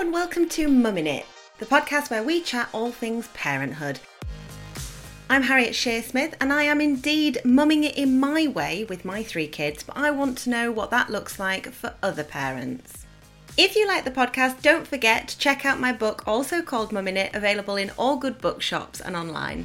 and welcome to Mummin It, the podcast where we chat all things parenthood. I'm Harriet Shearsmith, and I am indeed mumming it in my way with my three kids, but I want to know what that looks like for other parents. If you like the podcast, don't forget to check out my book, also called Mummin It, available in all good bookshops and online.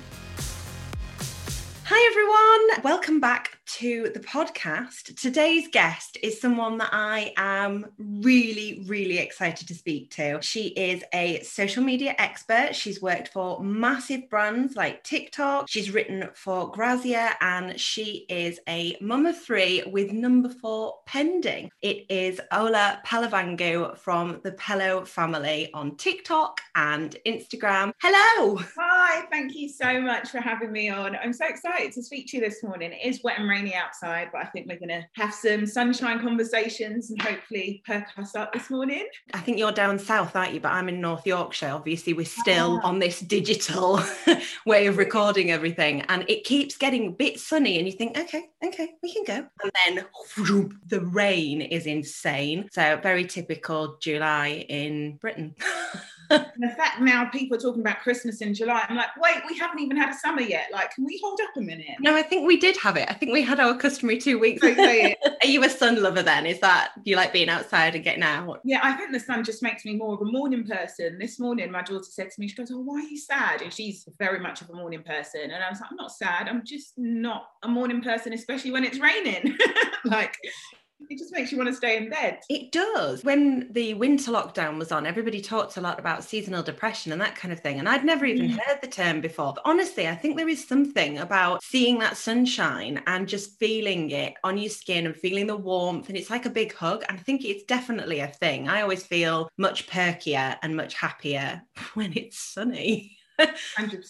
Hi everyone, welcome back to the podcast. Today's guest is someone that I am really, really excited to speak to. She is a social media expert. She's worked for massive brands like TikTok. She's written for Grazia and she is a mum of three with number four pending. It is Ola Palavangu from the Pello family on TikTok and Instagram. Hello. Hi, thank you so much for having me on. I'm so excited to speak to you this morning. It is wet and rainy rainy outside, but I think we're going to have some sunshine conversations and hopefully perk us up this morning. I think you're down south, aren't you? But I'm in North Yorkshire. Obviously, we're still on this digital way of recording everything, and it keeps getting a bit sunny. And you think, okay, okay, we can go. And then whoop, the rain is insane. So, very typical July in Britain. the fact now people are talking about Christmas in July, I'm like, wait, we haven't even had a summer yet. Like, can we hold up a minute? No, I think we did have it. I think we had our customary two weeks. are you a sun lover then? Is that you like being outside and getting out? Yeah, I think the sun just makes me more of a morning person. This morning, my daughter said to me, she goes, Oh, why are you sad? And she's very much of a morning person. And I was like, I'm not sad. I'm just not a morning person, especially when it's raining. like, it just makes you want to stay in bed. It does. When the winter lockdown was on, everybody talked a lot about seasonal depression and that kind of thing. And I'd never even mm. heard the term before. But honestly, I think there is something about seeing that sunshine and just feeling it on your skin and feeling the warmth. And it's like a big hug. And I think it's definitely a thing. I always feel much perkier and much happier when it's sunny. 100%.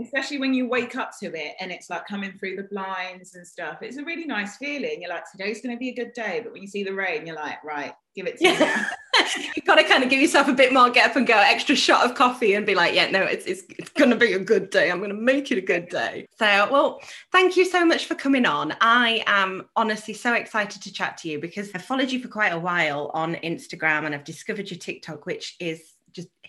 Especially when you wake up to it and it's like coming through the blinds and stuff. It's a really nice feeling. You're like, today's going to be a good day. But when you see the rain, you're like, right, give it to yeah. me. you got to kind of give yourself a bit more get up and go, extra shot of coffee and be like, yeah, no, it's, it's, it's going to be a good day. I'm going to make it a good day. So, well, thank you so much for coming on. I am honestly so excited to chat to you because I've followed you for quite a while on Instagram and I've discovered your TikTok, which is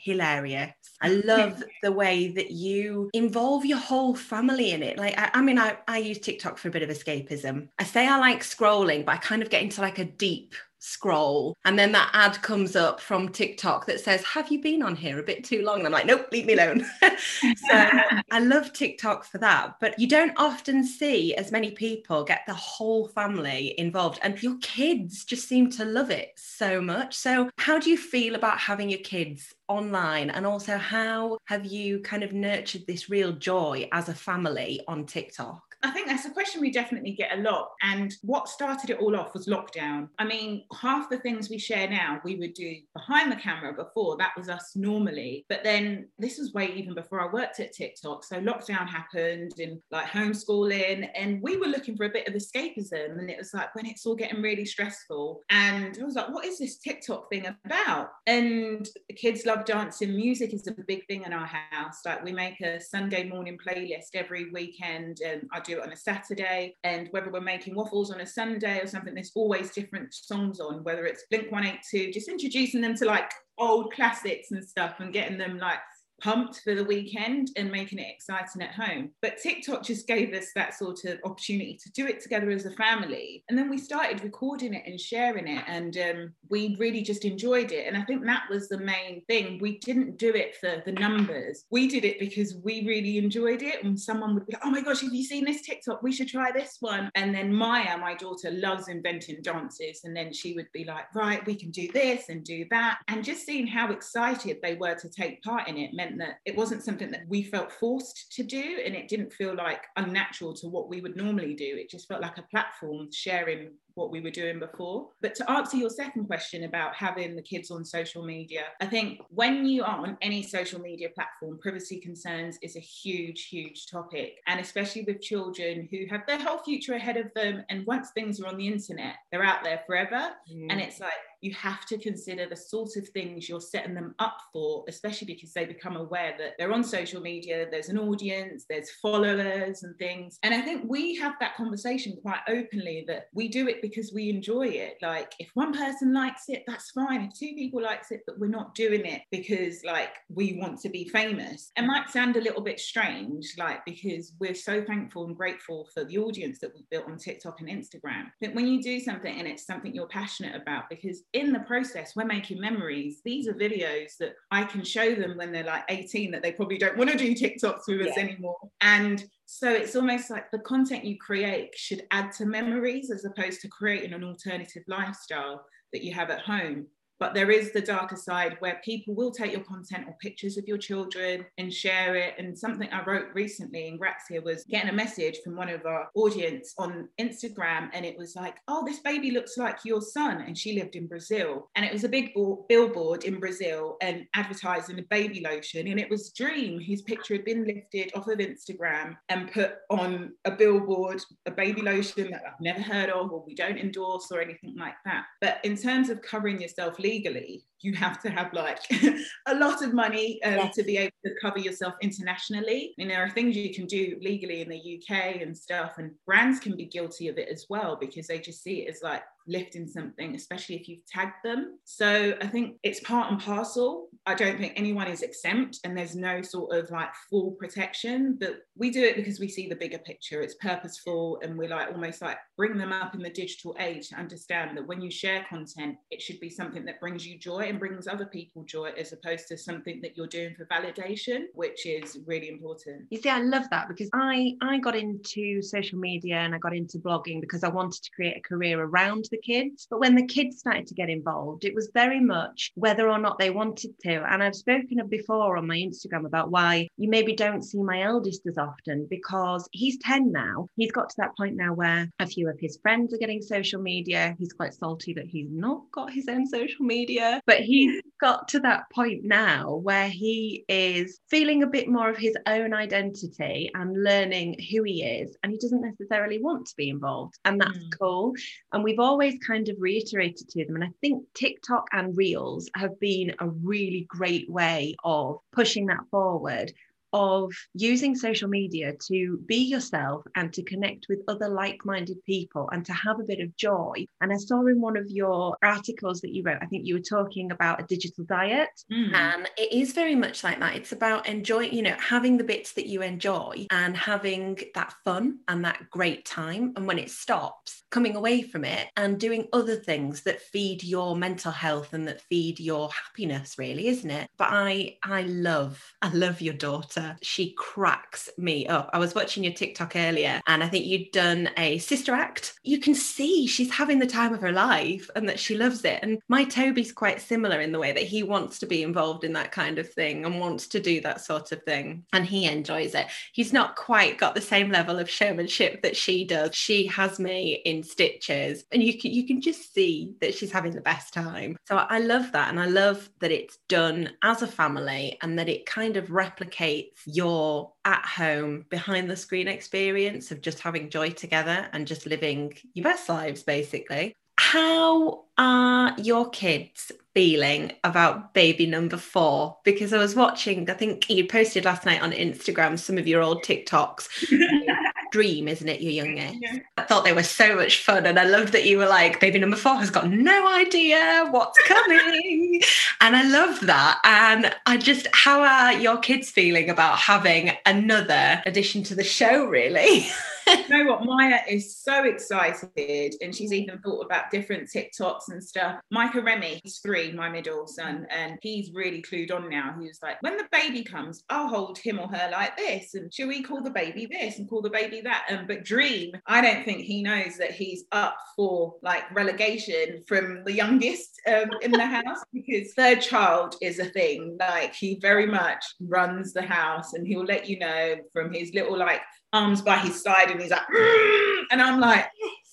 hilarious. I love the way that you involve your whole family in it. Like, I, I, mean, I, I use TikTok for a bit of escapism. I say I like scrolling, but I kind of get into like a deep scroll and then that ad comes up from TikTok that says have you been on here a bit too long? And I'm like nope leave me alone. So I love TikTok for that but you don't often see as many people get the whole family involved and your kids just seem to love it so much. So how do you feel about having your kids online? And also how have you kind of nurtured this real joy as a family on TikTok I think that's a question we definitely get a lot. And what started it all off was lockdown. I mean, half the things we share now, we would do behind the camera before. That was us normally. But then this was way even before I worked at TikTok. So lockdown happened and like homeschooling. And we were looking for a bit of escapism. And it was like when it's all getting really stressful. And I was like, what is this TikTok thing about? And kids love dancing. Music is a big thing in our house. Like we make a Sunday morning playlist every weekend. And I do it on a Saturday, and whether we're making waffles on a Sunday or something, there's always different songs on, whether it's Blink 182, just introducing them to like old classics and stuff and getting them like pumped for the weekend and making it exciting at home. But TikTok just gave us that sort of opportunity to do it together as a family. And then we started recording it and sharing it. And um, we really just enjoyed it. And I think that was the main thing. We didn't do it for the numbers, we did it because we really enjoyed it. And someone would be like, oh my gosh, have you seen this TikTok? We should try this one. And then Maya, my daughter, loves inventing dances. And then she would be like, right, we can do this and do that. And just seeing how excited they were to take part in it meant meant that it wasn't something that we felt forced to do and it didn't feel like unnatural to what we would normally do. It just felt like a platform sharing what we were doing before. But to answer your second question about having the kids on social media, I think when you are on any social media platform, privacy concerns is a huge, huge topic. And especially with children who have their whole future ahead of them. And once things are on the internet, they're out there forever. Mm. And it's like, you have to consider the sort of things you're setting them up for, especially because they become aware that they're on social media, there's an audience, there's followers and things. And I think we have that conversation quite openly that we do it because we enjoy it. Like if one person likes it, that's fine. If two people likes it, but we're not doing it because like we want to be famous. It might sound a little bit strange, like because we're so thankful and grateful for the audience that we've built on TikTok and Instagram. But when you do something and it's something you're passionate about, because in the process, we're making memories. These are videos that I can show them when they're like 18 that they probably don't want to do TikToks with yeah. us anymore. And so it's almost like the content you create should add to memories as opposed to creating an alternative lifestyle that you have at home. But there is the darker side where people will take your content or pictures of your children and share it. And something I wrote recently in Grazia was getting a message from one of our audience on Instagram. And it was like, oh, this baby looks like your son. And she lived in Brazil. And it was a big billboard in Brazil and advertising a baby lotion. And it was Dream. His picture had been lifted off of Instagram and put on a billboard, a baby lotion that I've never heard of or we don't endorse or anything like that. But in terms of covering yourself legally you have to have like a lot of money um, yes. to be able to cover yourself internationally. I mean, there are things you can do legally in the UK and stuff, and brands can be guilty of it as well because they just see it as like lifting something, especially if you've tagged them. So I think it's part and parcel. I don't think anyone is exempt and there's no sort of like full protection, but we do it because we see the bigger picture. It's purposeful and we like almost like bring them up in the digital age to understand that when you share content, it should be something that brings you joy and brings other people joy as opposed to something that you're doing for validation, which is really important. You see, I love that because I I got into social media and I got into blogging because I wanted to create a career around the kids. But when the kids started to get involved, it was very much whether or not they wanted to. And I've spoken before on my Instagram about why you maybe don't see my eldest as often because he's 10 now. He's got to that point now where a few of his friends are getting social media. He's quite salty that he's not got his own social media, but he's got to that point now where he is feeling a bit more of his own identity and learning who he is. And he doesn't necessarily want to be involved. And that's mm. cool. And we've always kind of reiterated to them. And I think TikTok and Reels have been a really great way of pushing that forward of using social media to be yourself and to connect with other like minded people and to have a bit of joy. And I saw in one of your articles that you wrote, I think you were talking about a digital diet. Mm. And it is very much like that. It's about enjoying, you know, having the bits that you enjoy and having that fun and that great time. And when it stops, coming away from it and doing other things that feed your mental health and that feed your happiness, really, isn't it? But I, I love, I love your daughter she cracks me up. I was watching your TikTok earlier and I think you'd done a sister act. You can see she's having the time of her life and that she loves it. And my Toby's quite similar in the way that he wants to be involved in that kind of thing and wants to do that sort of thing. And he enjoys it. He's not quite got the same level of showmanship that she does. She has me in stitches and you can, you can just see that she's having the best time. So I love that. And I love that it's done as a family and that it kind of replicates your at home behind the screen experience of just having joy together and just living your best lives basically how are your kids feeling about baby number four? Because I was watching, I think you posted last night on Instagram some of your old TikToks. Dream, isn't it, your youngest? Yeah. I thought they were so much fun. And I love that you were like, baby number four has got no idea what's coming. and I love that. And I just, how are your kids feeling about having another addition to the show, really? you know what? Maya is so excited, and she's even thought about different TikToks and stuff. Micah Remy, he's three, my middle son, and he's really clued on now. He was like, when the baby comes, I'll hold him or her like this, and should we call the baby this and call the baby that? And but Dream, I don't think he knows that he's up for like relegation from the youngest um, in the house because third child is a thing. Like he very much runs the house, and he'll let you know from his little like arms by his side and he's like, mm, and I'm like,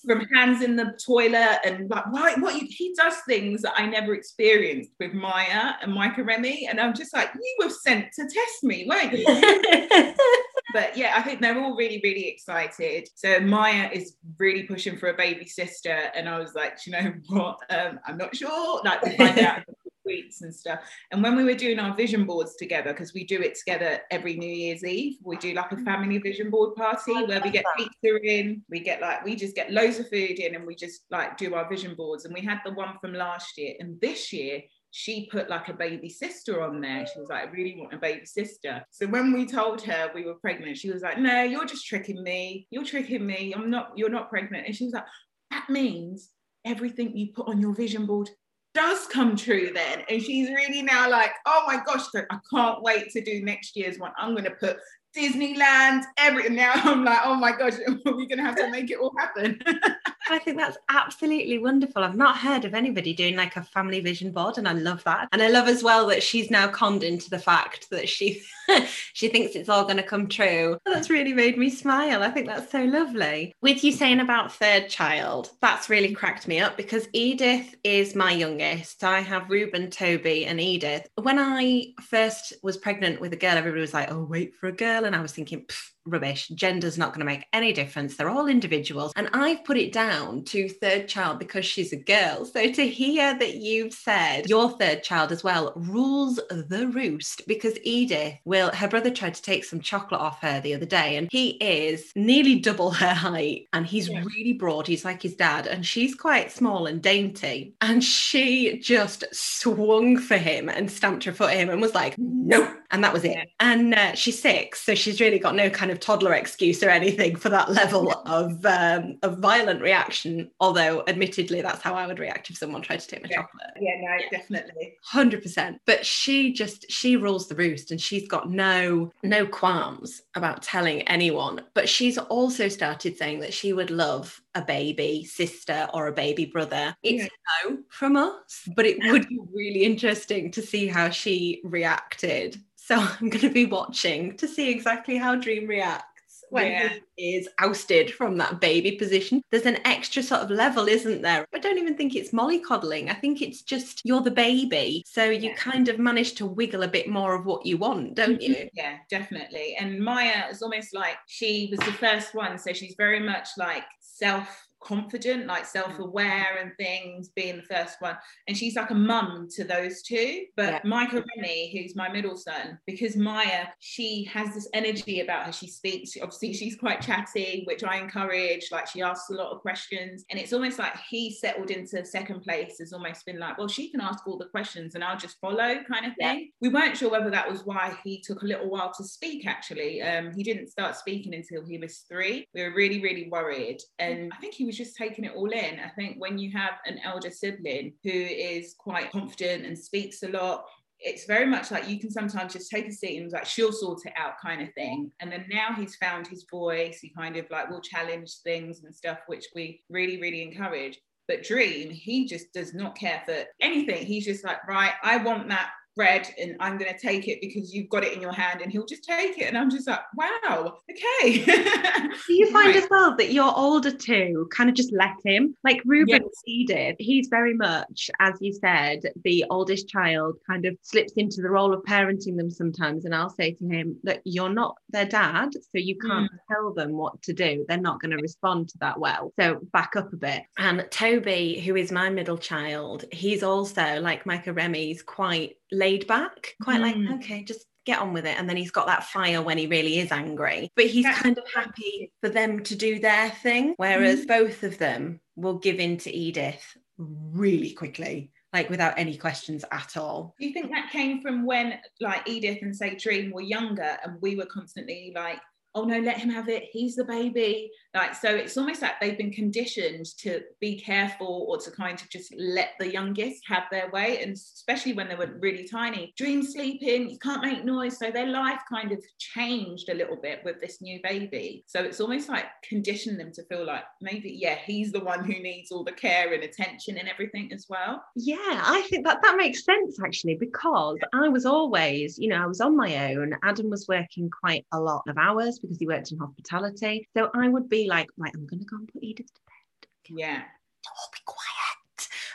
from hands in the toilet and like why what you, he does things that I never experienced with Maya and Micah Remy. And I'm just like you were sent to test me weren't you? But yeah I think they're all really really excited. So Maya is really pushing for a baby sister and I was like you know what? Um, I'm not sure like we'll find out tweets and stuff. And when we were doing our vision boards together, because we do it together every New Year's Eve, we do like a family vision board party where we get pizza in, we get like, we just get loads of food in and we just like do our vision boards. And we had the one from last year. And this year, she put like a baby sister on there. She was like, I really want a baby sister. So when we told her we were pregnant, she was like, No, you're just tricking me. You're tricking me. I'm not, you're not pregnant. And she was like, That means everything you put on your vision board does come true then. And she's really now like, oh my gosh, I can't wait to do next year's one. I'm going to put Disneyland, everything. now I'm like, oh my gosh, we're gonna have to make it all happen. I think that's absolutely wonderful. I've not heard of anybody doing like a family vision board, and I love that. And I love as well that she's now conned into the fact that she she thinks it's all going to come true. That's really made me smile. I think that's so lovely. With you saying about third child, that's really cracked me up because Edith is my youngest. I have Ruben, Toby, and Edith. When I first was pregnant with a girl, everybody was like, "Oh, wait for a girl," and I was thinking rubbish. Gender's not going to make any difference. They're all individuals. And I've put it down to third child because she's a girl. So to hear that you've said your third child as well rules the roost because Edith will, her brother tried to take some chocolate off her the other day and he is nearly double her height and he's yeah. really broad. He's like his dad and she's quite small and dainty. And she just swung for him and stamped her foot at him and was like, no. And that was it. And uh, she's six. So she's really got no kind of of toddler excuse or anything for that level of um, of violent reaction. Although, admittedly, that's how I would react if someone tried to take my yeah. chocolate. Yeah, no, yeah. definitely, hundred percent. But she just she rules the roost, and she's got no no qualms about telling anyone. But she's also started saying that she would love a baby sister or a baby brother. It's yeah. no from us, but it would be really interesting to see how she reacted so I'm going to be watching to see exactly how Dream reacts when yeah. he is ousted from that baby position. There's an extra sort of level, isn't there? I don't even think it's mollycoddling. I think it's just you're the baby. So you yeah. kind of manage to wiggle a bit more of what you want, don't you? Yeah, definitely. And Maya is almost like she was the first one. So she's very much like self confident, like self aware and things, being the first one. And she's like a mum to those two. But yeah. Micah Remy, who's my middle son, because Maya, she has this energy about her. She speaks, obviously, she's quite chatty, which I encourage. Like she asks a lot of questions. And it's almost like he settled into second place, has almost been like, well, she can ask all the questions and I'll just follow kind of thing. Yeah. We weren't sure whether that was why he took a little while to speak, actually. Um, he didn't start speaking until he was three. We were really, really worried. And I think he was was just taking it all in. I think when you have an elder sibling who is quite confident and speaks a lot, it's very much like you can sometimes just take a seat and like she'll sort it out kind of thing. And then now he's found his voice, he kind of like will challenge things and stuff, which we really, really encourage. But Dream, he just does not care for anything. He's just like, right, I want that bread and I'm going to take it because you've got it in your hand and he'll just take it. And I'm just like, wow, okay. Do you find right. as well that your older two kind of just let him? Like Ruben yes. Edith, he's very much, as you said, the oldest child kind of slips into the role of parenting them sometimes. And I'll say to him that you're not their dad, so you can't mm. tell them what to do. They're not going to respond to that well. So back up a bit. And Toby, who is my middle child, he's also like Micah Remy's quite laid back, quite mm. like, okay, just get on with it. And then he's got that fire when he really is angry. But he's kind of happy for them to do their thing. Whereas mm. both of them will give in to Edith really quickly. Like without any questions at all. Do you think that came from when like Edith and say Dream were younger and we were constantly like, oh no, let him have it. He's the baby. Like, so it's almost like they've been conditioned to be careful or to kind of just let the youngest have their way. And especially when they were really tiny, dream sleeping, you can't make noise. So their life kind of changed a little bit with this new baby. So it's almost like conditioned them to feel like maybe, yeah, he's the one who needs all the care and attention and everything as well. Yeah, I think that that makes sense actually, because I was always, you know, I was on my own. Adam was working quite a lot of hours because he worked in hospitality. So I would be like, right, I'm going to go and put Edith to bed. Yeah. Don't be quiet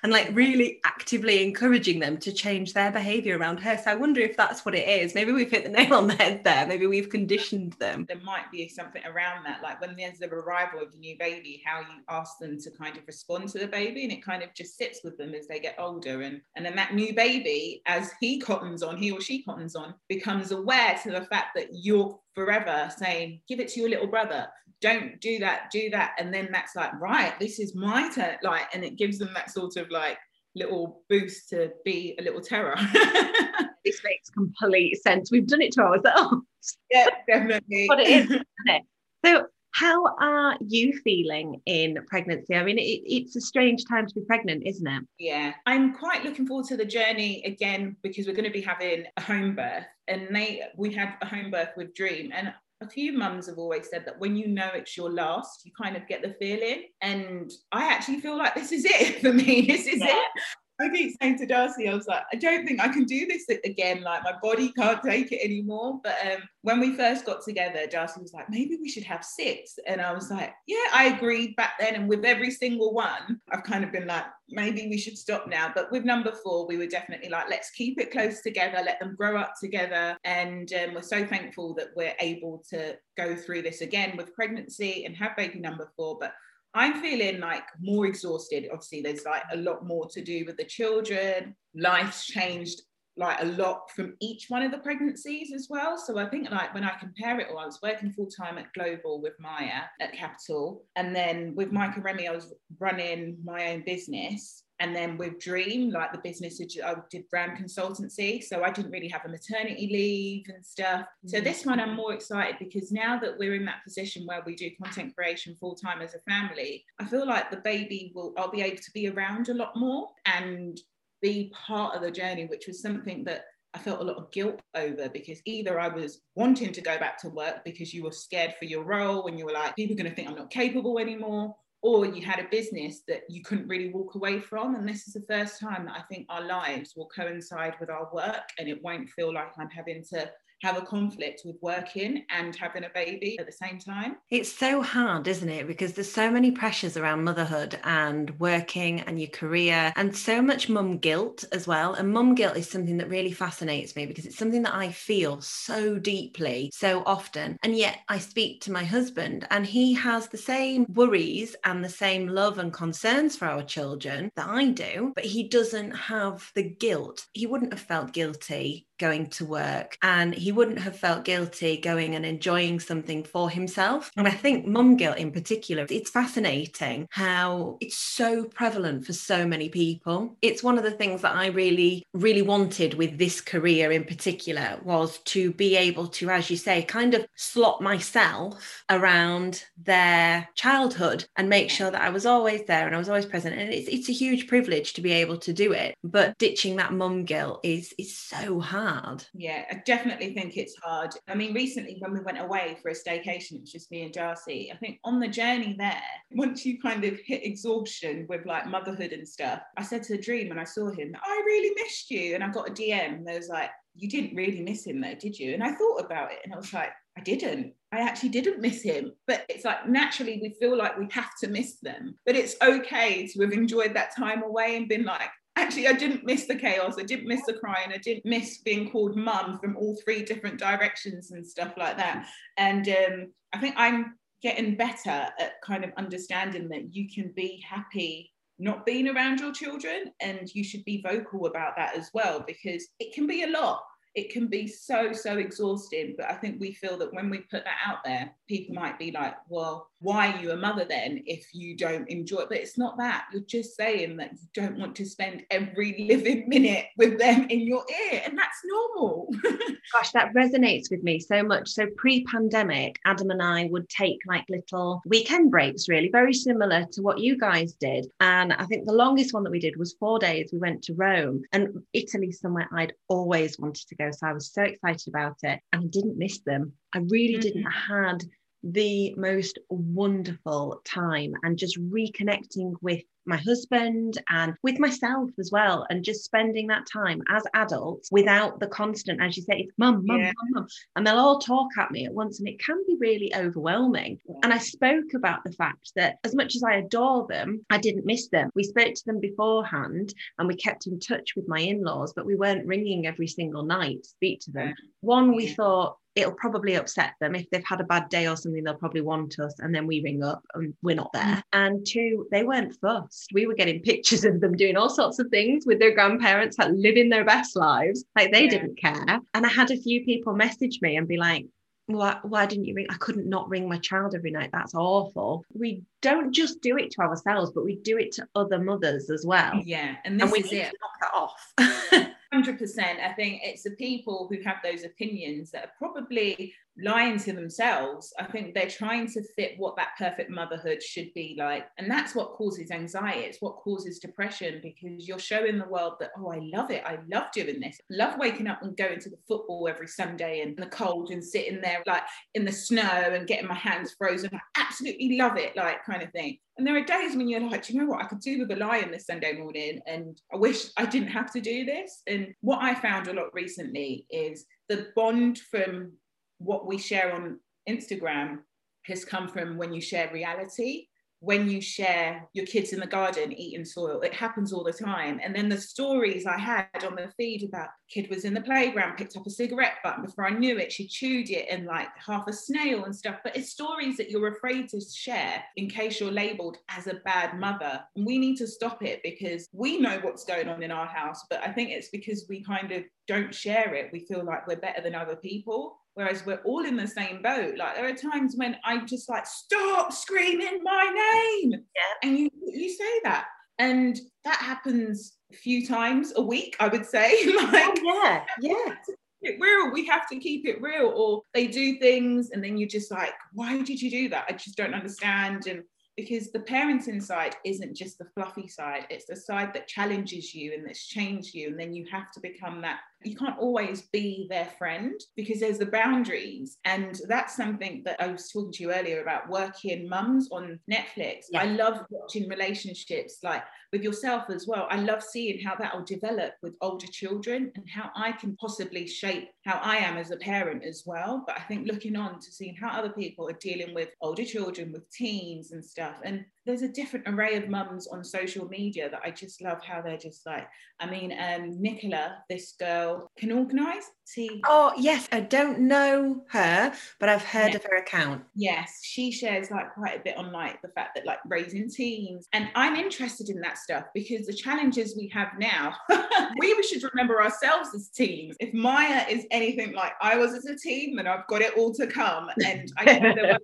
and like really actively encouraging them to change their behavior around her. So I wonder if that's what it is. Maybe we've hit the nail on the head there. Maybe we've conditioned them. There might be something around that, like when there's the arrival of the new baby, how you ask them to kind of respond to the baby, and it kind of just sits with them as they get older. And and then that new baby, as he cottons on, he or she cottons on, becomes aware to the fact that you're forever saying, give it to your little brother. Don't do that, do that. And then that's like, right, this is my turn. Like, and it gives them that sort of like little boost to be a little terror. this makes complete sense. We've done it to ourselves. Yeah, definitely. but it is, it? So how are you feeling in pregnancy? I mean, it, it's a strange time to be pregnant, isn't it? Yeah, I'm quite looking forward to the journey again because we're going to be having a home birth, and they we had a home birth with Dream, and a few mums have always said that when you know it's your last, you kind of get the feeling. And I actually feel like this is it for me. This is yeah. it. I keep saying to Darcy, I was like, I don't think I can do this again. Like my body can't take it anymore. But um, when we first got together, Darcy was like, maybe we should have six. And I was like, yeah, I agreed back then. And with every single one, I've kind of been like, maybe we should stop now. But with number four, we were definitely like, let's keep it close together, let them grow up together. And um, we're so thankful that we're able to go through this again with pregnancy and have baby number four. But I'm feeling like more exhausted. Obviously, there's like a lot more to do with the children. Life's changed like a lot from each one of the pregnancies as well. So I think like when I compare it all, I was working full time at Global with Maya at Capital, and then with mm-hmm. Micah Remy, I was running my own business. And then with Dream, like the business, I did brand consultancy. So I didn't really have a maternity leave and stuff. So mm. this one, I'm more excited because now that we're in that position where we do content creation full time as a family, I feel like the baby will, I'll be able to be around a lot more and be part of the journey, which was something that I felt a lot of guilt over because either I was wanting to go back to work because you were scared for your role and you were like, people are going to think I'm not capable anymore, or you had a business that you couldn't really walk away from. And this is the first time that I think our lives will coincide with our work and it won't feel like I'm having to have a conflict with working and having a baby at the same time. It's so hard, isn't it? Because there's so many pressures around motherhood and working and your career, and so much mum guilt as well. And mum guilt is something that really fascinates me because it's something that I feel so deeply, so often. And yet I speak to my husband, and he has the same worries and the same love and concerns for our children that I do, but he doesn't have the guilt. He wouldn't have felt guilty going to work and he wouldn't have felt guilty going and enjoying something for himself. And I think mum guilt in particular, it's fascinating how it's so prevalent for so many people. It's one of the things that I really, really wanted with this career in particular was to be able to, as you say, kind of slot myself around their childhood and make sure that I was always there and I was always present. And it's, it's a huge privilege to be able to do it. But ditching that mum guilt is, is so hard hard. Yeah, I definitely think it's hard. I mean, recently when we went away for a staycation, it was just me and Darcy. I think on the journey there, once you kind of hit exhaustion with like motherhood and stuff, I said to Dream and I saw him, I really missed you. And I got a DM. And was like, you didn't really miss him though, did you? And I thought about it and I was like, I didn't. I actually didn't miss him. But it's like naturally we feel like we have to miss them. But it's okay to have enjoyed that time away and been like, actually I didn't miss the chaos. I didn't miss the crying. I didn't miss being called mum from all three different directions and stuff like that. And um, I think I'm getting better at kind of understanding that you can be happy not being around your children and you should be vocal about that as well because it can be a lot it can be so so exhausting but i think we feel that when we put that out there people might be like well why are you a mother then if you don't enjoy it but it's not that. You're just saying that you don't want to spend every living minute with them in your ear and that's normal. Gosh that resonates with me so much. So pre-pandemic adam and i would take like little weekend breaks really very similar to what you guys did. And i think the longest one that we did was four days. We went to rome and italy somewhere i'd always wanted to go. So I was so excited about it and I didn't miss them. I really mm-hmm. didn't had the most wonderful time and just reconnecting with my husband and with myself as well. And just spending that time as adults without the constant, as you say, it's mum, mum, yeah. mum, mum. And they'll all talk at me at once. And it can be really overwhelming. Yeah. And I spoke about the fact that as much as I adore them, I didn't miss them. We spoke to them beforehand and we kept in touch with my in laws, but we weren't ringing every single night to speak to them. Yeah. One, we thought, it'll probably upset them if they've had a bad day or something they'll probably want us and then we ring up and we're not there mm. and two they weren't fussed we were getting pictures of them doing all sorts of things with their grandparents like living their best lives like they yeah. didn't care and i had a few people message me and be like why, why didn't you ring? I couldn't not ring my child every night. That's awful. We don't just do it to ourselves, but we do it to other mothers as well. Yeah. And, and we need it. to knock that off. Hundred percent. I think it's the people who have those opinions that are probably lying to themselves. I think they're trying to fit what that perfect motherhood should be like. And that's what causes anxiety. It's what causes depression because you're showing the world that, oh, I love it. I love doing this. love waking up and going to the football every Sunday in the cold and sitting there like in the snow and getting my hands frozen. I absolutely love it, like kind of thing. And there are days when you're like, do you know what? I could do with a lion this Sunday morning and I wish I didn't have to do this. And what I found a lot recently is the bond from what we share on Instagram has come from when you share reality when you share your kids in the garden eating soil. It happens all the time. And then the stories i had on the feed about kid was in the playground picked up a cigarette butt. Before i knew it she chewed it and like half a snail and stuff. But it's stories that you're afraid to share in case you're labeled as a bad mother. And we need to stop it because we know what's going on in our house. But i think it's because we kind of don't share it. We feel like we're better than other people whereas we're all in the same boat. Like there are times when i'm just like stop screaming my name. Yeah. and you you say that. And that happens a few times a week i would say. Like oh, yeah. Yeah. it real. We have to keep it real or they do things and then you're just like why did you do that? I just don't understand. And because the parenting side isn't just the fluffy side it's the side that challenges you and that's changed you. And then you have to become that you can't always be their friend because there's the boundaries. And that's something that i was talking to you earlier about working mums on netflix. Yeah. i love watching relationships like with yourself as well. I love seeing how that will develop with older children and how i can possibly shape how i am as a parent as well. But i think looking on to seeing how other people are dealing with older children with teens and stuff. And there's a different array of mums on social media that I just love how they're just like, I mean, um, Nicola, this girl can organise. See, oh yes, I don't know her, but I've heard yeah. of her account. Yes, she shares like quite a bit on like the fact that like raising teens, and I'm interested in that stuff because the challenges we have now, we should remember ourselves as teens. If Maya is anything like I was as a teen, then I've got it all to come, and I know there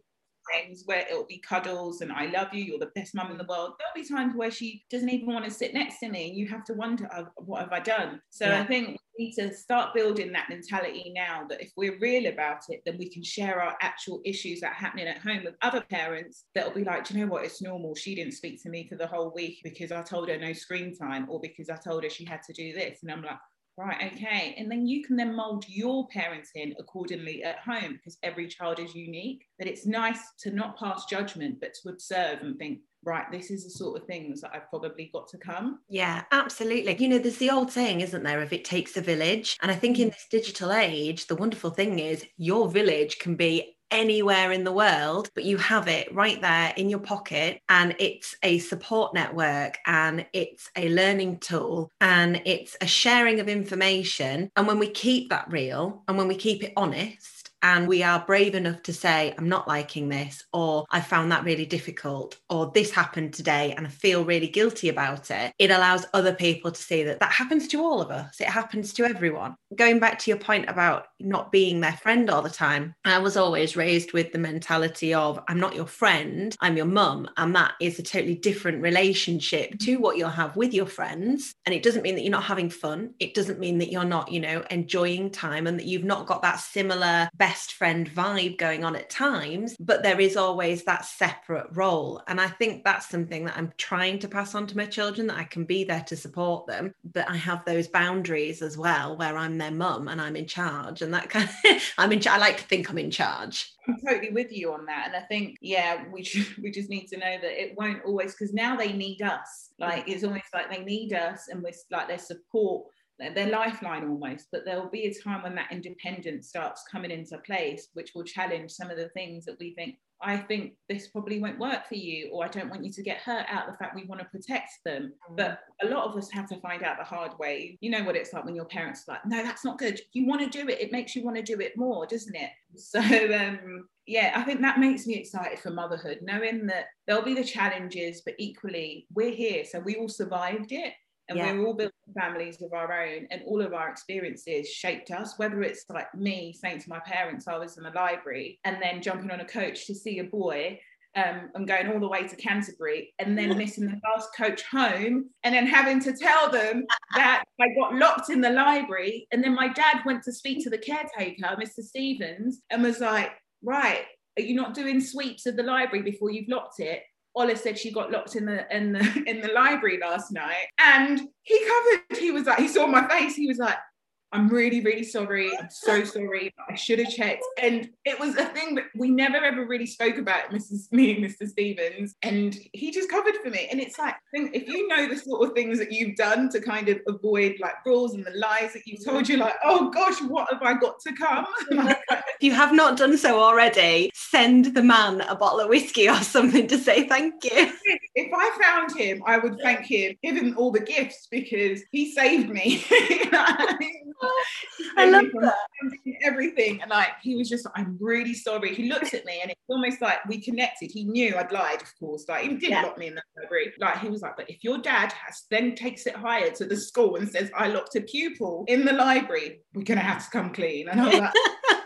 times where it'll be cuddles and I love you, you're the best mum in the world. There'll be times where she doesn't even want to sit next to me and you have to wonder, oh, what have I done? So yeah. I think we need to start building that mentality now that if we're real about it, then we can share our actual issues that are happening at home with other parents that'll be like, do you know what? It's normal. She didn't speak to me for the whole week because I told her no screen time or because I told her she had to do this. And I'm like, Right, okay. And then you can then mold your parenting accordingly at home because every child is unique. But it's nice to not pass judgment, but to observe and think, right, this is the sort of things that I've probably got to come. Yeah, absolutely. You know, there's the old saying, isn't there, if it takes a village? And I think in mm. this digital age, the wonderful thing is your village can be anywhere in the world, but you have it right there in your pocket. And it's a support network and it's a learning tool and it's a sharing of information. And when we keep that real and when we keep it honest, and we are brave enough to say, I'm not liking this, or I found that really difficult, or this happened today and I feel really guilty about it, it allows other people to see that that happens to all of us. It happens to everyone. Going back to your point about not being their friend all the time, I was always raised with the mentality of, I'm not your friend, I'm your mum. And that is a totally different relationship to what you'll have with your friends. And it doesn't mean that you're not having fun. It doesn't mean that you're not, you know, enjoying time and that you've not got that similar best best friend vibe going on at times, but there is always that separate role. And I think that's something that I'm trying to pass on to my children that I can be there to support them, but I have those boundaries as well where I'm their mum and I'm in charge. And that kind of, I'm in, I like to think I'm in charge. I'm totally with you on that. And I think, yeah, we should, we just need to know that it won't always, because now they need us. Like mm. it's almost like they need us and we're like their support their lifeline almost, but there will be a time when that independence starts coming into place, which will challenge some of the things that we think, I think this probably won't work for you, or I don't want you to get hurt out the fact we want to protect them. Mm. But a lot of us have to find out the hard way. You know what it's like when your parents are like, no, that's not good. You want to do it, it makes you want to do it more, doesn't it? So um yeah, I think that makes me excited for motherhood, knowing that there'll be the challenges, but equally we're here. So we all survived it and yeah. we're all building families of our own and all of our experiences shaped us whether it's like me saying to my parents i was in the library and then jumping on a coach to see a boy um, and going all the way to Canterbury and then missing the last coach home and then having to tell them that I got locked in the library. And then my dad went to speak to the caretaker, Mr. Stevens, and was like, Right, are you not doing sweeps of the library before you've locked it? Ola said she got locked in the in the in the library last night, and he covered. He was like, he saw my face. He was like, I'm really, really sorry. I'm so sorry. I should have checked. And it was a thing that we never ever really spoke about, Mrs. Me and Mr. Stevens. And he just covered for me. And it's like, if you know the sort of things that you've done to kind of avoid like rules and the lies that you've told, you're like, oh gosh, what have I got to come? if you have not done so already, send the man a bottle of whiskey or something to say thank you. If I found him, I would thank him, give him all the gifts because he saved me. I love that. Everything. And like, he was just, I'm really sorry. He looked at me and it's almost like we connected. He knew I'd lied, of course. Like, he didn't yeah. lock me in the library. Like, he was like, but if your dad has then takes it higher to the school and says, I locked a pupil in the library, we're going to have to come clean. And I was like,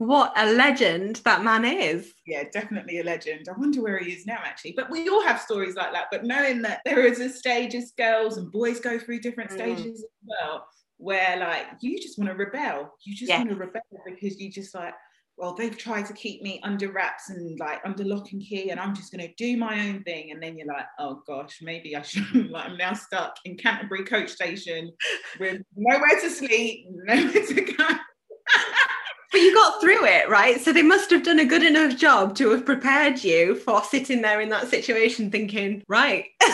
what a legend that man is. Yeah, definitely a legend. I wonder where he is now, actually. But we all have stories like that. But knowing that there is a stage as girls and boys go through different mm. stages as well, where like you just want to rebel. You just yeah. want to rebel because you just like, well, they've tried to keep me under wraps and like under lock and key, and I'm just going to do my own thing. And then you're like, oh gosh, maybe I shouldn't. like, I'm now stuck in Canterbury coach station with nowhere to sleep, nowhere to go. but you got through it, right? So they must have done a good enough job to have prepared you for sitting there in that situation thinking, right.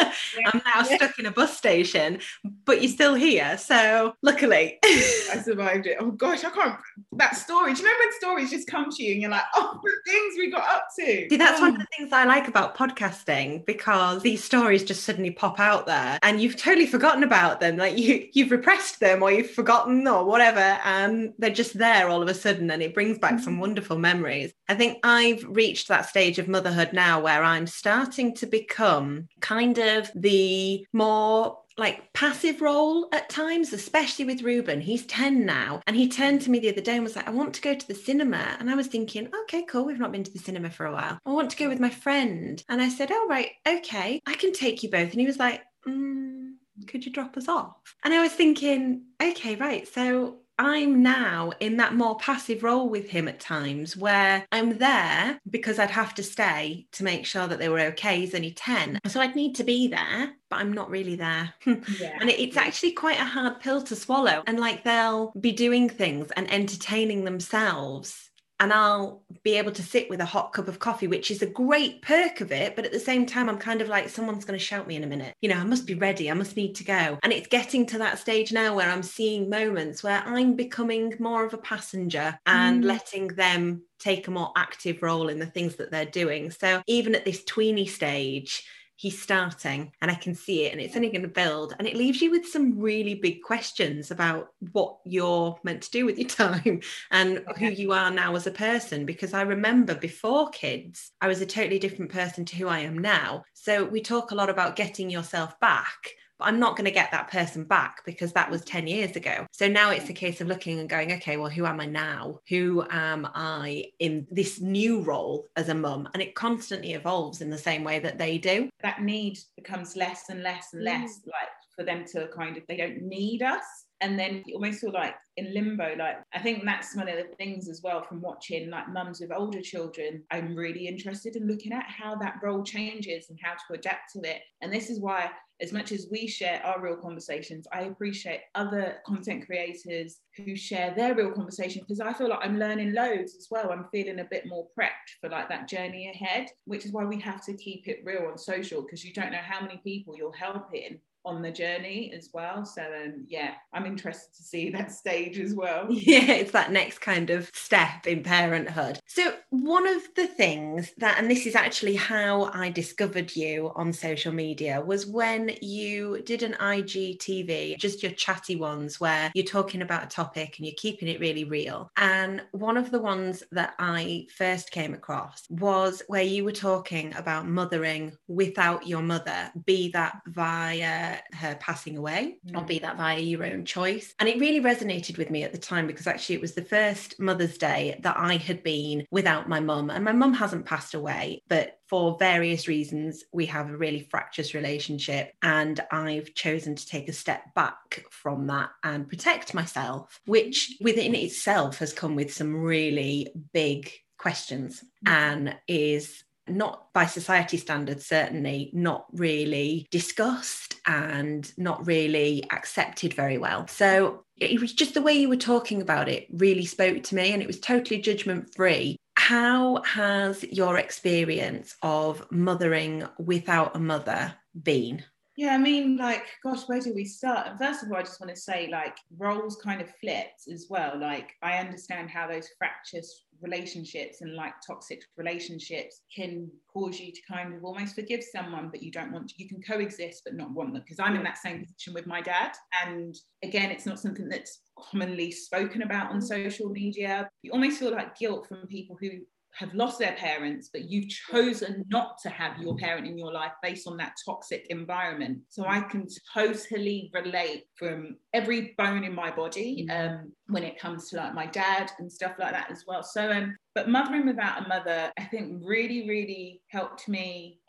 I'm now stuck in a bus station, but you're still here. So luckily, I survived it. Oh gosh, I can't. That story. Do you know when stories just come to you and you're like, oh, the things we got up to? See, that's oh. one of the things I like about podcasting because these stories just suddenly pop out there, and you've totally forgotten about them. Like you, you've repressed them, or you've forgotten, or whatever, and they're just there all of a sudden, and it brings back mm-hmm. some wonderful memories. I think I've reached that stage of motherhood now where I'm starting to become kind of the more like passive role at times, especially with Ruben. He's 10 now. And he turned to me the other day and was like, I want to go to the cinema. And I was thinking, okay, cool. We've not been to the cinema for a while. I want to go with my friend. And I said, oh, right, okay, I can take you both. And he was like, mm, could you drop us off? And I was thinking, okay, right. So I'm now in that more passive role with him at times where I'm there because I'd have to stay to make sure that they were okay. He's only 10. So I'd need to be there, but I'm not really there. Yeah. and it's actually quite a hard pill to swallow. And like they'll be doing things and entertaining themselves and I'll be able to sit with a hot cup of coffee, which is a great perk of it. But at the same time, I'm kind of like, someone's going to shout me in a minute. You know, I must be ready. I must need to go. And it's getting to that stage now where I'm seeing moments where I'm becoming more of a passenger and mm. letting them take a more active role in the things that they're doing. So even at this tweeny stage, he's starting and I can see it and it's only going to build. And it leaves you with some really big questions about what you're meant to do with your time and who you are now as a person. Because I remember before kids, I was a totally different person to who I am now. So we talk a lot about getting yourself back but I'm not going to get that person back because that was 10 years ago. So now it's a case of looking and going, okay, well, who am I now? Who am I in this new role as a mum? And it constantly evolves in the same way that they do. That need becomes less and less and less, mm. like for them to kind of, they don't need us and then you almost feel like in limbo like i think that's one of the things as well from watching like mums with older children. I'm really interested in looking at how that role changes and how to adapt to it. And this is why as much as we share our real conversations i appreciate other content creators who share their real conversation because i feel like i'm learning loads as well. I'm feeling a bit more prepped for like that journey ahead which is why we have to keep it real on social because you don't know how many people you're helping on the journey as well. So um, yeah, I'm interested to see that stage as well. Yeah, it's that next kind of step in parenthood. So one of the things that, and this is actually how I discovered you on social media, was when you did an IGTV, just your chatty ones, where you're talking about a topic and you're keeping it really real. And one of the ones that I first came across was where you were talking about mothering without your mother, be that via her passing away, mm. or be that via your own choice. And it really resonated with me at the time because actually it was the first Mother's Day that I had been without my mum. And my mum hasn't passed away, but for various reasons, we have a really fractious relationship. And I've chosen to take a step back from that and protect myself, which within itself has come with some really big questions mm. and is not by society standards, certainly not really discussed and not really accepted very well. So it was just the way you were talking about it really spoke to me and it was totally judgment free. How has your experience of mothering without a mother been? Yeah, I mean, like, gosh, where do we start? First of all, I just want to say, like, roles kind of flipped as well. Like, I understand how those fractious relationships and like toxic relationships can cause you to kind of almost forgive someone but you don't want to you can coexist but not want them because i'm in that same position with my dad. And again it's not something that's commonly spoken about on mm. social media. You almost feel like guilt from people who have lost their parents, but you've chosen not to have your parent in your life based on that toxic environment. So I can totally relate from every bone in my body um, when it comes to like my dad and stuff like that as well. So, um, but mothering without a mother, I think really, really helped me.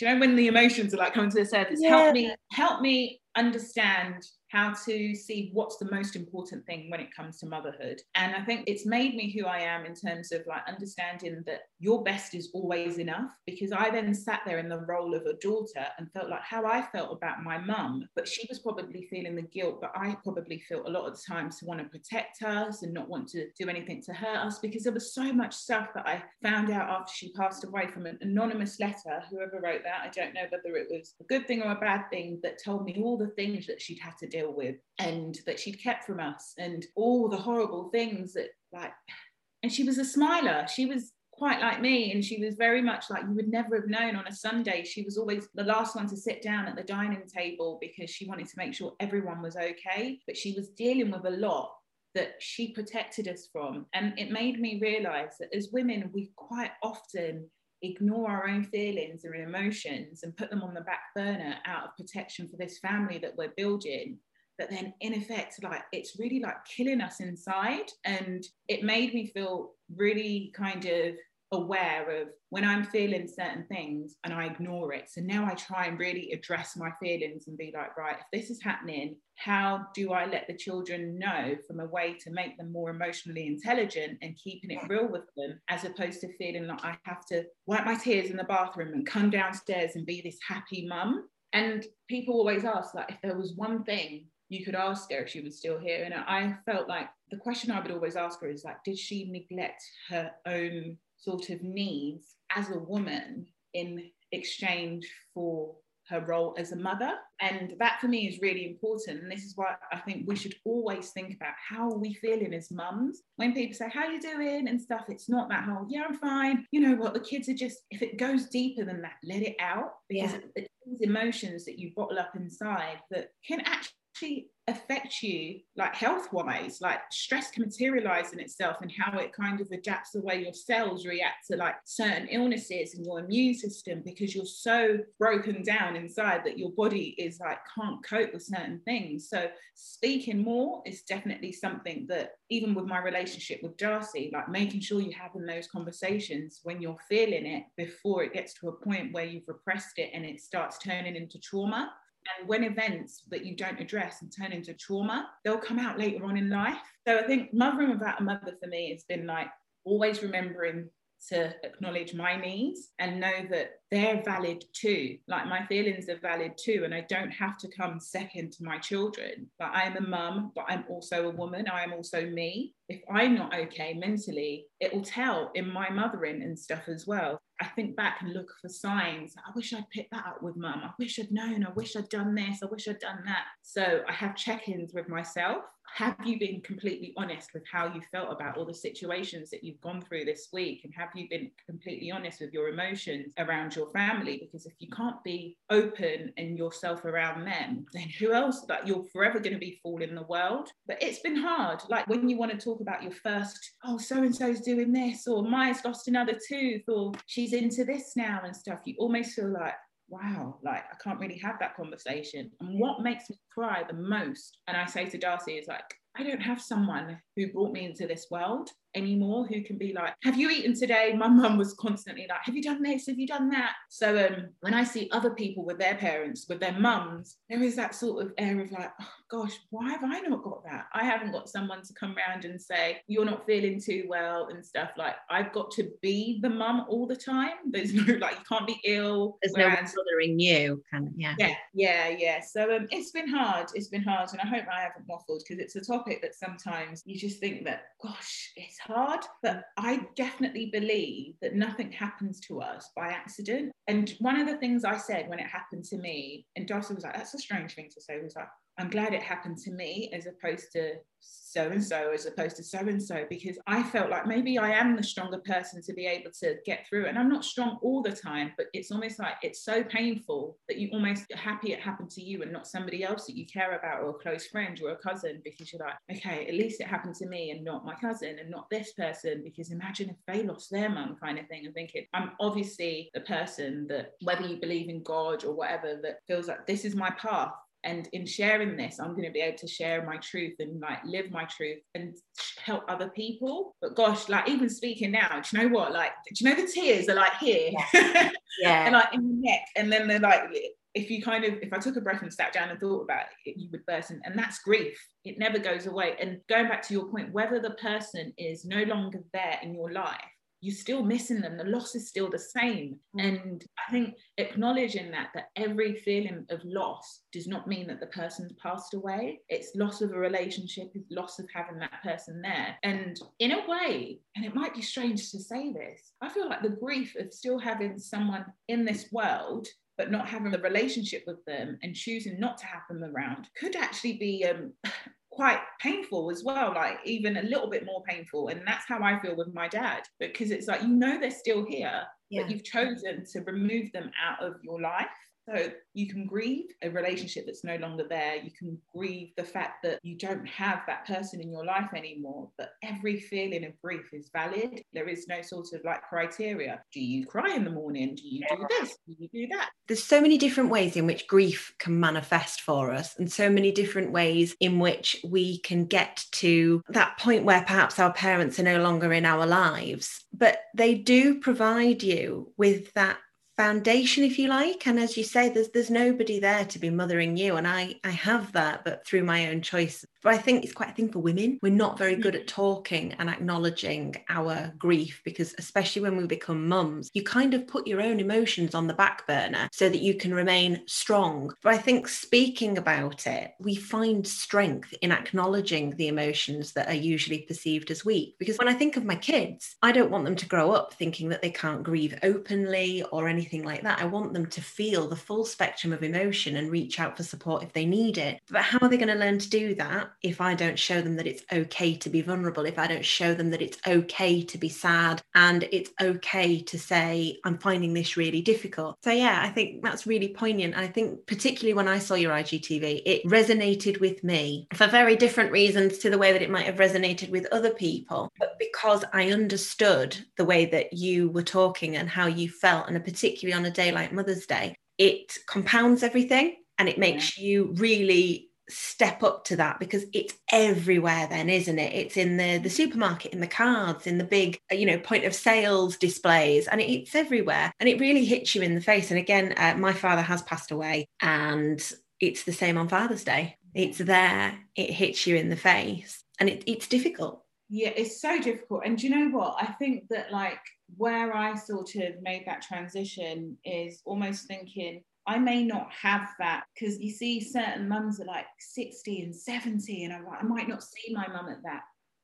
You know, when the emotions are like coming to the surface, yeah. help me, help me understand how to see what's the most important thing when it comes to motherhood. And I think it's made me who I am in terms of like understanding that your best is always enough. Because I then sat there in the role of a daughter and felt like how I felt about my mum, but she was probably feeling the guilt, but I probably felt a lot of the times to want to protect us and not want to do anything to hurt us because there was so much stuff that I found out after she passed away from an anonymous letter. Whoever wrote that, I don't know whether it was a good thing or a bad thing, that told me all the things that she'd had to deal deal with and that she'd kept from us and all the horrible things that like and she was a smiler. She was quite like me and she was very much like you would never have known on a sunday. She was always the last one to sit down at the dining table because she wanted to make sure everyone was okay. But she was dealing with a lot that she protected us from. And it made me realize that as women we quite often ignore our own feelings and emotions and put them on the back burner out of protection for this family that we're building but then in effect like it's really like killing us inside and it made me feel really kind of aware of when I'm feeling certain things and I ignore it. So now I try and really address my feelings and be like, right, if this is happening, how do I let the children know from a way to make them more emotionally intelligent and keeping it real with them, as opposed to feeling like I have to wipe my tears in the bathroom and come downstairs and be this happy mum. And people always ask, like, if there was one thing you could ask her if she was still here. And I felt like the question I would always ask her is like, did she neglect her own sort of needs as a woman in exchange for her role as a mother? And that for me is really important. And this is why I think we should always think about how are we feeling as mums? When people say, How you doing? and stuff, it's not that whole, yeah, I'm fine. You know what? The kids are just, if it goes deeper than that, let it out. Because yeah. these emotions that you bottle up inside that can actually actually affect you like health wise like stress can materialize in itself and how it kind of adapts the way your cells react to like certain illnesses in your immune system because you're so broken down inside that your body is like can't cope with certain things. So speaking more is definitely something that even with my relationship with Darcy like making sure you're having those conversations when you're feeling it before it gets to a point where you've repressed it and it starts turning into trauma And when events that you don't address and turn into trauma, they'll come out later on in life. So I think mothering without a mother for me has been like always remembering to acknowledge my needs and know that they're valid too. Like my feelings are valid too. And I don't have to come second to my children. But I am a mum, but I'm also a woman. I am also me. If I'm not okay mentally, it will tell in my mothering and stuff as well. I think back and look for signs. I wish I'd picked that up with mum. I wish I'd known. I wish I'd done this. I wish I'd done that. So I have check ins with myself. Have you been completely honest with how you felt about all the situations that you've gone through this week? And have you been completely honest with your emotions around your family? Because if you can't be open and yourself around them, then who else? That you're forever going to be fooling the world. But it's been hard. Like when you want to talk about your first, oh, so and so's doing this, or Maya's lost another tooth, or she's into this now and stuff, you almost feel like, wow, like I can't really have that conversation. And what makes me cry the most, and I say to Darcy, is like, I don't have someone who brought me into this world anymore who can be like, Have you eaten today? My mum was constantly like, Have you done this? Have you done that? So um, when I see other people with their parents, with their mums, there is that sort of air of like, oh, gosh, why have I not got that? I haven't got someone to come around and say, You're not feeling too well and stuff. Like, I've got to be the mum all the time. There's no, like, you can't be ill. There's whereas, no one bothering you, kind of, yeah. Yeah, yeah, yeah. So um, it's been hard. It's been hard. And I hope I haven't waffled because it's a topic that sometimes you just think that, gosh, it's hard, but I definitely believe that nothing happens to us by accident. And one of the things I said when it happened to me, and Darcy was like, that's a strange thing to say, was like, I'm glad it happened to me as opposed to so and so as opposed to so and so because I felt like maybe I am the stronger person to be able to get through. And I'm not strong all the time, but it's almost like it's so painful that you almost happy it happened to you and not somebody else that you care about or a close friend or a cousin because you're like, okay, at least it happened to me and not my cousin and not this person because imagine if they lost their mum kind of thing and thinking I'm obviously the person that whether you believe in God or whatever that feels like this is my path and in sharing this i'm going to be able to share my truth and like live my truth and help other people. But gosh like even speaking now do you know what? Like do you know the tears are like here? Yeah, yeah. and like in the neck and then they're like if you kind of if i took a breath and sat down and thought about it you would burst and, and that's grief. It never goes away. And going back to your point whether the person is no longer there in your life you're still missing them. The loss is still the same. Mm. and i think acknowledging that that every feeling of loss does not mean that the person's passed away. It's loss of a relationship it's loss of having that person there. And in a way and it might be strange to say this i feel like the grief of still having someone in this world but not having a relationship with them and choosing not to have them around could actually be um, quite painful as well, like even a little bit more painful. And that's how I feel with my dad, because it's like, you know, they're still here, yeah. but you've chosen to remove them out of your life. So you can grieve a relationship that's no longer there. You can grieve the fact that you don't have that person in your life anymore. But every feeling of grief is valid. There is no sort of like criteria. Do you cry in the morning? Do you do this? Do you do that? There's so many different ways in which grief can manifest for us, and so many different ways in which we can get to that point where perhaps our parents are no longer in our lives. But they do provide you with that foundation if you like. And as you say there's there's nobody there to be mothering you. And i i have that but through my own choice but I think it's quite a thing for women. We're not very good at mm-hmm. talking and acknowledging our grief because, especially when we become mums, you kind of put your own emotions on the back burner so that you can remain strong. But I think speaking about it, we find strength in acknowledging the emotions that are usually perceived as weak. Because when I think of my kids, I don't want them to grow up thinking that they can't grieve openly or anything like that. I want them to feel the full spectrum of emotion and reach out for support if they need it. But how are they going to learn to do that if I don't show them that it's okay to be vulnerable, if I don't show them that it's okay to be sad and it's okay to say, I'm finding this really difficult. So, yeah, I think that's really poignant. I think, particularly when I saw your IGTV, it resonated with me for very different reasons to the way that it might have resonated with other people. But because I understood the way that you were talking and how you felt, and particularly on a day like Mother's Day, it compounds everything and it makes yeah. you really step up to that because it's everywhere then isn't it it's in the the supermarket in the cards in the big uh, you know point of sales displays and it's everywhere and it really hits you in the face and again uh, my father has passed away and it's the same on Father's Day. It's there, it hits you in the face, and it, it's difficult. Yeah, it's so difficult. And do you know what? I think that like where I sort of made that transition is almost thinking I may not have that because you see certain mums are like 60 and 70 and I'm like, I might not see my mum at that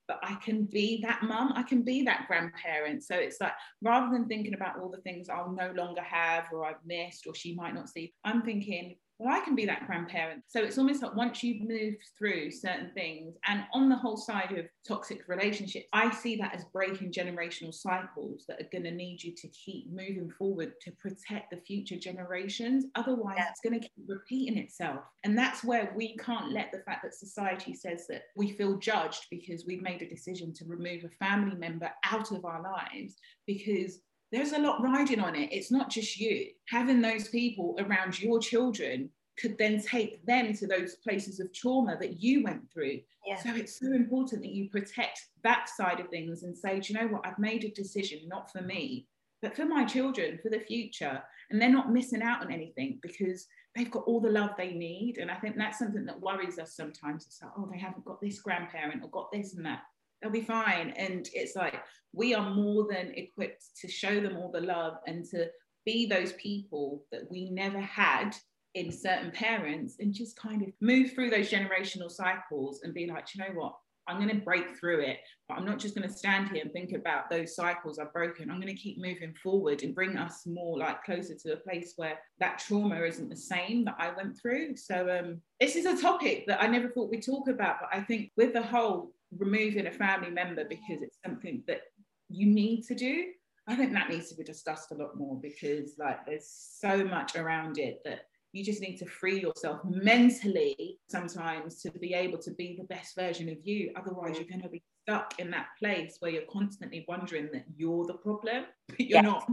but I can be that mum, I can be that grandparent. So it's like rather than thinking about all the things I'll no longer have or I've missed or she might not see, I'm thinking, well, I can be that grandparent. So it's almost like once you've moved through certain things, and on the whole side of toxic relationships, I see that as breaking generational cycles that are going to need you to keep moving forward to protect the future generations. Otherwise, yeah. it's going to keep repeating itself. And that's where we can't let the fact that society says that we feel judged because we've made a decision to remove a family member out of our lives because there's a lot riding on it. It's not just you. Having those people around your children could then take them to those places of trauma that you went through. Yeah. So it's so important that you protect that side of things and say, do you know what? I've made a decision, not for me, but for my children, for the future. And they're not missing out on anything because they've got all the love they need. And I think that's something that worries us sometimes. It's like, oh, they haven't got this grandparent or got this and that they'll be fine. And it's like we are more than equipped to show them all the love and to be those people that we never had in certain parents and just kind of move through those generational cycles and be like, you know what? I'm going to break through it, but I'm not just going to stand here and think about those cycles I've broken. I'm going to keep moving forward and bring us more like closer to a place where that trauma isn't the same that I went through. So um, this is a topic that I never thought we'd talk about, but I think with the whole removing a family member because it's something that you need to do i think that needs to be discussed a lot more because like there's so much around it that you just need to free yourself mentally sometimes to be able to be the best version of you. Otherwise you're going to be stuck in that place where you're constantly wondering that you're the problem but you're yes. not.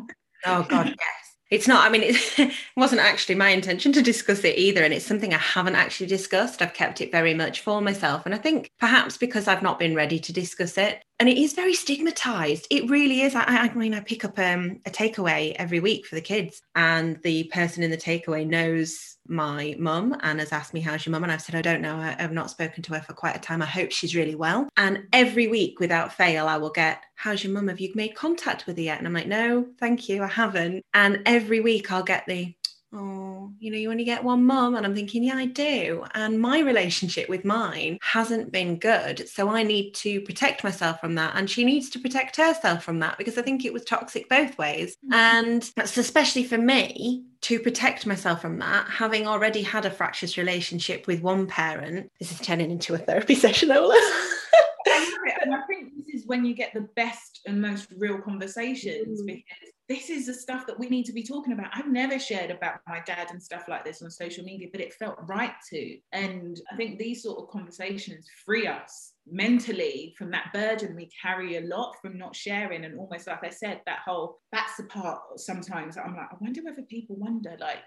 Oh god yes it's not, I mean, it wasn't actually my intention to discuss it either. And it's something I haven't actually discussed. I've kept it very much for myself. And I think perhaps because I've not been ready to discuss it, and it is very stigmatized. It really is. I, I mean, I pick up um, a takeaway every week for the kids, and the person in the takeaway knows my mum and has asked me, How's your mum? And I've said, I don't know. I, have not spoken to her for quite a time. I hope she's really well. And every week, without fail, I will get, How's your mum? Have you made contact with her yet? And I'm like, No, thank you. I haven't. And every week, I'll get the, oh, you know, you only get one mum. And I'm thinking, yeah, I do. And my relationship with mine hasn't been good. So I need to protect myself from that. And she needs to protect herself from that because I think it was toxic both ways. Mm-hmm. And that's especially for me to protect myself from that, having already had a fractious relationship with one parent. This is turning into a therapy session, Ola. and I think this is when you get the best and most real conversations mm. because this is the stuff that we need to be talking about. I've never shared about my dad and stuff like this on social media, but it felt right to. And I think these sort of conversations free us mentally from that burden we carry a lot from not sharing. And almost like I said, that whole that's the part sometimes I'm like, I wonder whether people wonder, like,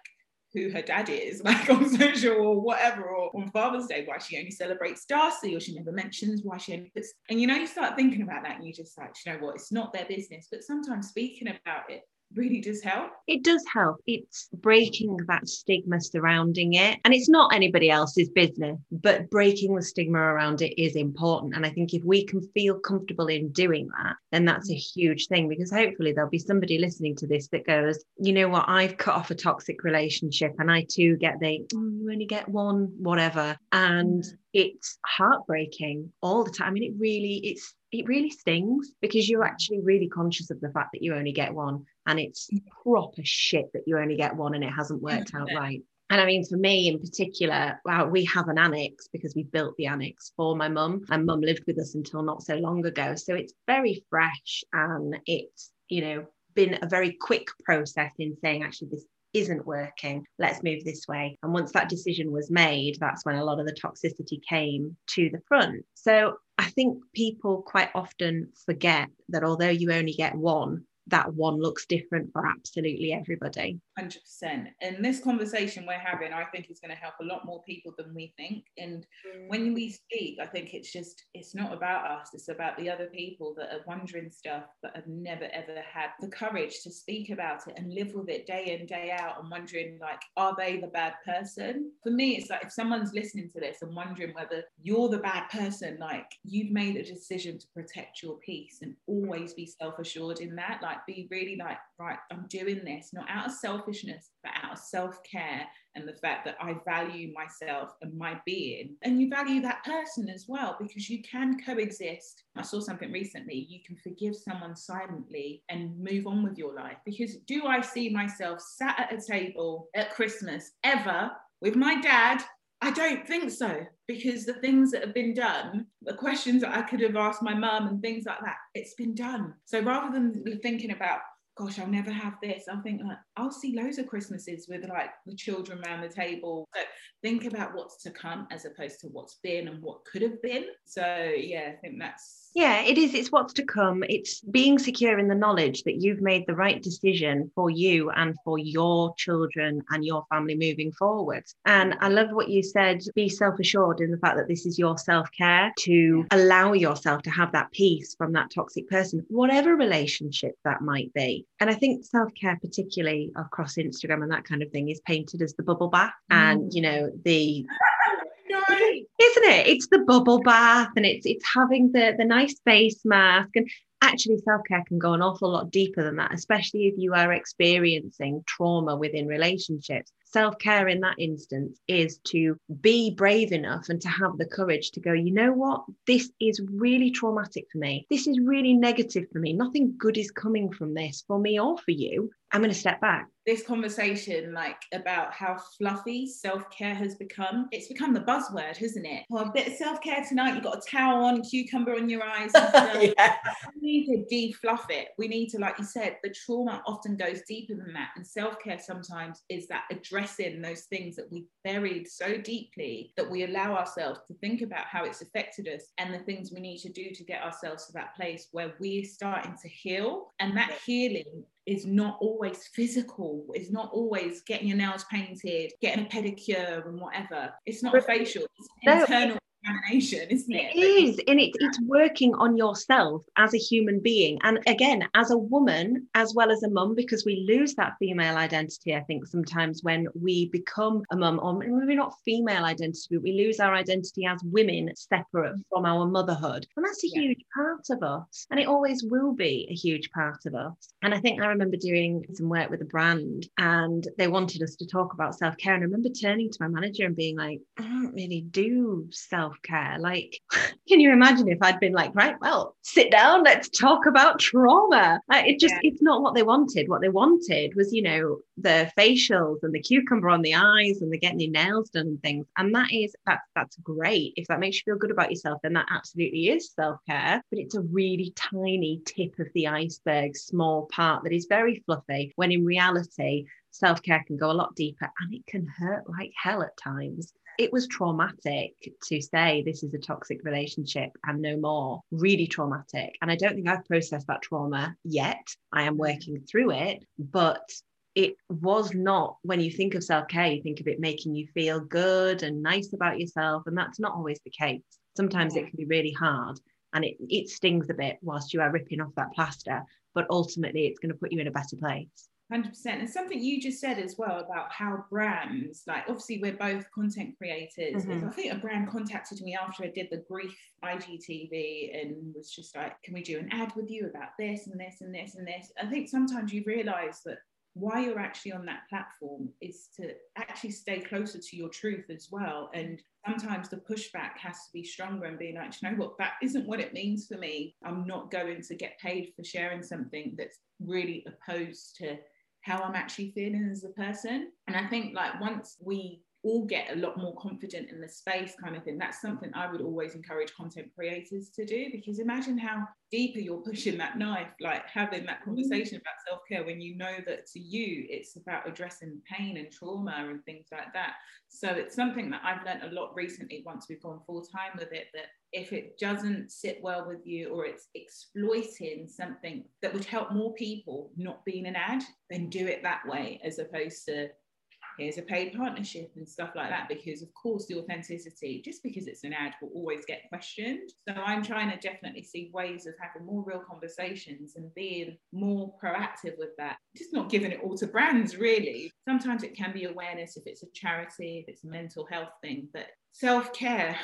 who her dad is, like on social or whatever, or on Father's Day, why she only celebrates Darcy, or she never mentions why she only puts. And you know, you start thinking about that, and you just like, you know what, it's not their business. But sometimes speaking about it really does help. It does help. It's breaking that stigma surrounding it. And it's not anybody else's business, but breaking the stigma around it is important. And I think if we can feel comfortable in doing that, then that's a huge thing because hopefully there'll be somebody listening to this that goes, you know what, I've cut off a toxic relationship and I too get the, oh, you only get one, whatever. And it's heartbreaking all the time. I mean, it really, it's it really stings because you're actually really conscious of the fact that you only get one and it's proper shit that you only get one and it hasn't worked out right and I mean, for me in particular, wow, we have an annex because we built the annex for my mum, and mum lived with us until not so long ago. So it's very fresh and it's, you know, been a very quick process in saying, actually, this isn't working. Let's move this way. And once that decision was made, that's when a lot of the toxicity came to the front. So I think people quite often forget that although you only get one, that one looks different for absolutely everybody. 100%. And this conversation we're having, I think, is going to help a lot more people than we think. And mm. when we speak, I think it's just, it's not about us, it's about the other people that are wondering stuff but have never ever had the courage to speak about it and live with it day in, day out, and wondering, like, are they the bad person? For me, it's like if someone's listening to this and wondering whether you're the bad person, like, you've made a decision to protect your peace and always be self assured in that. Like, be really like, right, I'm doing this, not out of selfishness, but out of self care and the fact that I value myself and my being. And you value that person as well because you can coexist. I saw something recently, you can forgive someone silently and move on with your life. Because do I see myself sat at a table at Christmas ever with my dad I don't think so because the things that have been done, the questions that I could have asked my mum and things like that, it's been done. So rather than thinking about, gosh, I'll never have this, I think like I'll see loads of Christmases with like the children around the table. So think about what's to come as opposed to what's been and what could have been. So yeah, I think that's yeah, it is. It's what's to come. It's being secure in the knowledge that you've made the right decision for you and for your children and your family moving forward. And I love what you said be self assured in the fact that this is your self care to allow yourself to have that peace from that toxic person, whatever relationship that might be. And I think self care, particularly across Instagram and that kind of thing, is painted as the bubble bath mm. and, you know, the isn't it? It's the bubble bath and it's it's having the the nice face mask and actually self-care can go an awful lot deeper than that especially if you are experiencing trauma within relationships self-care in that instance is to be brave enough and to have the courage to go you know what this is really traumatic for me this is really negative for me nothing good is coming from this for me or for you I'm going to step back. This conversation, like about how fluffy self care has become, it's become the buzzword, hasn't it? Well, a bit of self care tonight. You've got a towel on, cucumber on your eyes. yeah. We need to de-fluff it. We need to, like you said, the trauma often goes deeper than that, and self care sometimes is that addressing those things that we buried so deeply that we allow ourselves to think about how it's affected us and the things we need to do to get ourselves to that place where we're starting to heal, and that healing is not always physical. It's not always getting your nails painted, getting a pedicure and whatever. It's not a facial, it's internal examination, isn't it? It is, and it, it's working on yourself as a human being, and again, as a woman as well as a mum, because we lose that female identity. I think sometimes when we become a mum, or maybe not female identity, but we lose our identity as women separate from our motherhood, and that's a yeah. huge part of us, and it always will be a huge part of us. And I think I remember doing some work with a brand, and they wanted us to talk about self care, and I remember turning to my manager and being like, I don't really do self care. Like, can you imagine if I'd been like, right, well, sit down, let's talk about trauma? Like, it just, yeah. it's not what they wanted. What they wanted was, you know, the facials and the cucumber on the eyes and the getting your nails done and things. And that is, that's, that's great. If that makes you feel good about yourself, then that absolutely is self care. But it's a really tiny tip of the iceberg, small part that is very fluffy, when in reality, self care can go a lot deeper and it can hurt like hell at times it was traumatic to say this is a toxic relationship and no more, really traumatic. And I don't think I've processed that trauma yet. I am mm-hmm. working through it, but it was not when you think of self-care you think of it making you feel good and nice about yourself and that's not always the case. Sometimes it can be really hard and it, it stings a bit whilst you are ripping off that plaster but ultimately it's going to put you in a better place 100% and something you just said as well about how brands like obviously we're both content creators. Mm-hmm. i think a brand contacted me after i did the grief igtv and was just like can we do an ad with you about this and this and this and this? I think sometimes you realize that why you're actually on that platform is to actually stay closer to your truth as well. And sometimes the pushback has to be stronger and being like you know what? That isn't what it means for me. I'm not going to get paid for sharing something that's really opposed to how I'm actually feeling as a person. And I think like once we all get a lot more confident in the space kind of thing. That's something I would always encourage content creators to do because imagine how deeper you're pushing that knife, like having that mm-hmm. conversation about self care when you know that to you it's about addressing pain and trauma and things like that. So it's something that I've learned a lot recently once we've gone full time with it that if it doesn't sit well with you or it's exploiting something that would help more people not being an ad, then do it that way as opposed to here's a paid partnership and stuff like that. Because of course the authenticity just because it's an ad will always get questioned. So i'm trying to definitely see ways of having more real conversations and being more proactive with that. Just not giving it all to brands really. Sometimes it can be awareness if it's a charity if it's a mental health thing but self-care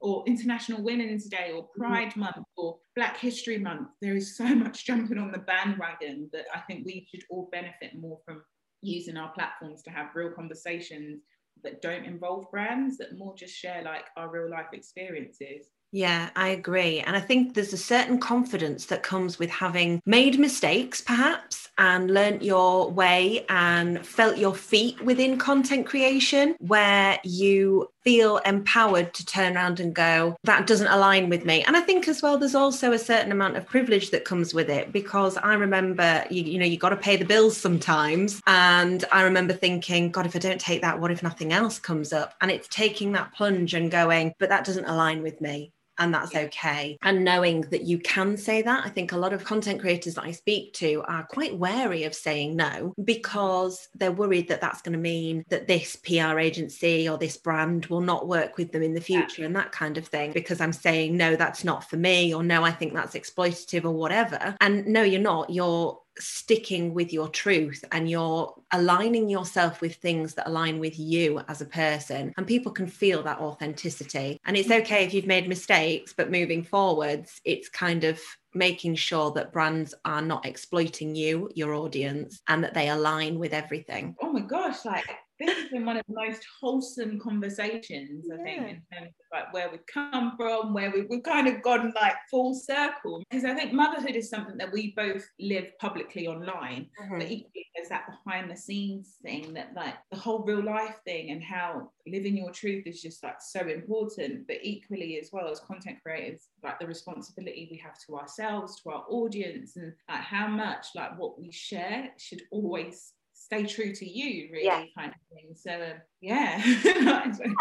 or international women's day or mm-hmm. pride month or black history month there is so much jumping on the bandwagon that i think we should all benefit more from using our platforms to have real conversations that don't involve brands that more just share like our real life experiences yeah, I agree. And I think there's a certain confidence that comes with having made mistakes, perhaps, and learnt your way and felt your feet within content creation, where you feel empowered to turn around and go, that doesn't align with me. And I think as well, there's also a certain amount of privilege that comes with it because I remember, you, you know, you got to pay the bills sometimes. And I remember thinking, God, if I don't take that, what if nothing else comes up? And it's taking that plunge and going, but that doesn't align with me and that's okay. And knowing that you can say that, I think a lot of content creators that I speak to are quite wary of saying no because they're worried that that's going to mean that this PR agency or this brand will not work with them in the future yeah. and that kind of thing because I'm saying no, that's not for me, or no, I think that's exploitative or whatever. And no, you're not. You're sticking with your truth and you're aligning yourself with things that align with you as a person and people can feel that authenticity. And it's mm-hmm. okay if you've made mistakes but moving forwards it's kind of making sure that brands are not exploiting you your audience and that they align with everything. Oh my gosh like this has been one of the most wholesome conversations, I think, in terms of like where we've come from, where we, we've kind of gone like full circle. Because I think motherhood is something that we both live publicly online, mm-hmm. but equally there's that behind the scenes thing that like the whole real life thing and how living your truth is just like so important. But equally as well as content creators, like the responsibility we have to ourselves, to our audience, and like how much like what we share should always stay true to you, really, yeah. kind of thing. So, um, yeah.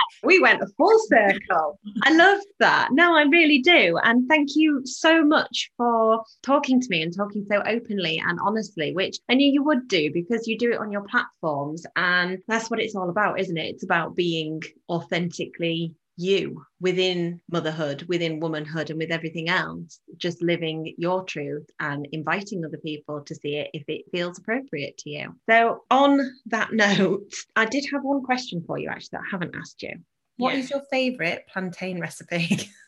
we went a full circle. I love that. No, I really do. And thank you so much for talking to me and talking so openly and honestly, which I knew you would do because you do it on your platforms. And that's what it's all about, isn't it? It's about being authentically you within motherhood, within womanhood, and with everything else, just living your truth and inviting other people to see it if it feels appropriate to you. So, on that note, I did have one question for you actually that I haven't asked you. What yeah. is your favorite plantain recipe?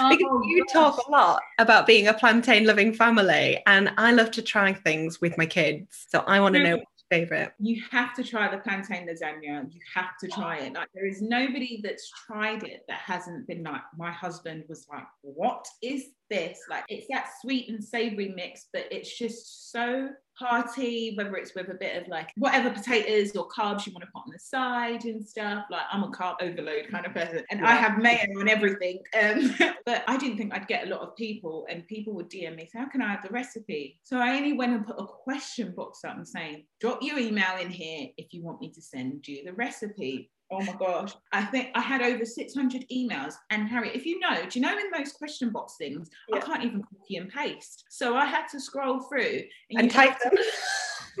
Oh, because oh, you gosh. talk a lot about being a plantain loving family, and I love to try things with my kids. So, I want to know favorite? You have to try the plantain lasagna. You have to try it. Like there is nobody that's tried it that hasn't been like, my husband was like, what is this? Like it's that sweet and savory mix, but it's just so hearty, whether it's with a bit of like whatever potatoes or carbs you want to put on the side and stuff. Like I'm a carb overload kind of person, and yeah. I have mayo on everything. Um, but I didn't think I'd get a lot of people, and people would DM me, "How can I have the recipe?" So I only went and put a question box up and saying, "Drop your email in here if you want me to send you the recipe." Oh my gosh. I think I had over 600 emails. And Harry, if you know, do you know in those question box things, yeah. I can't even copy and paste. So I had to scroll through and, and type them.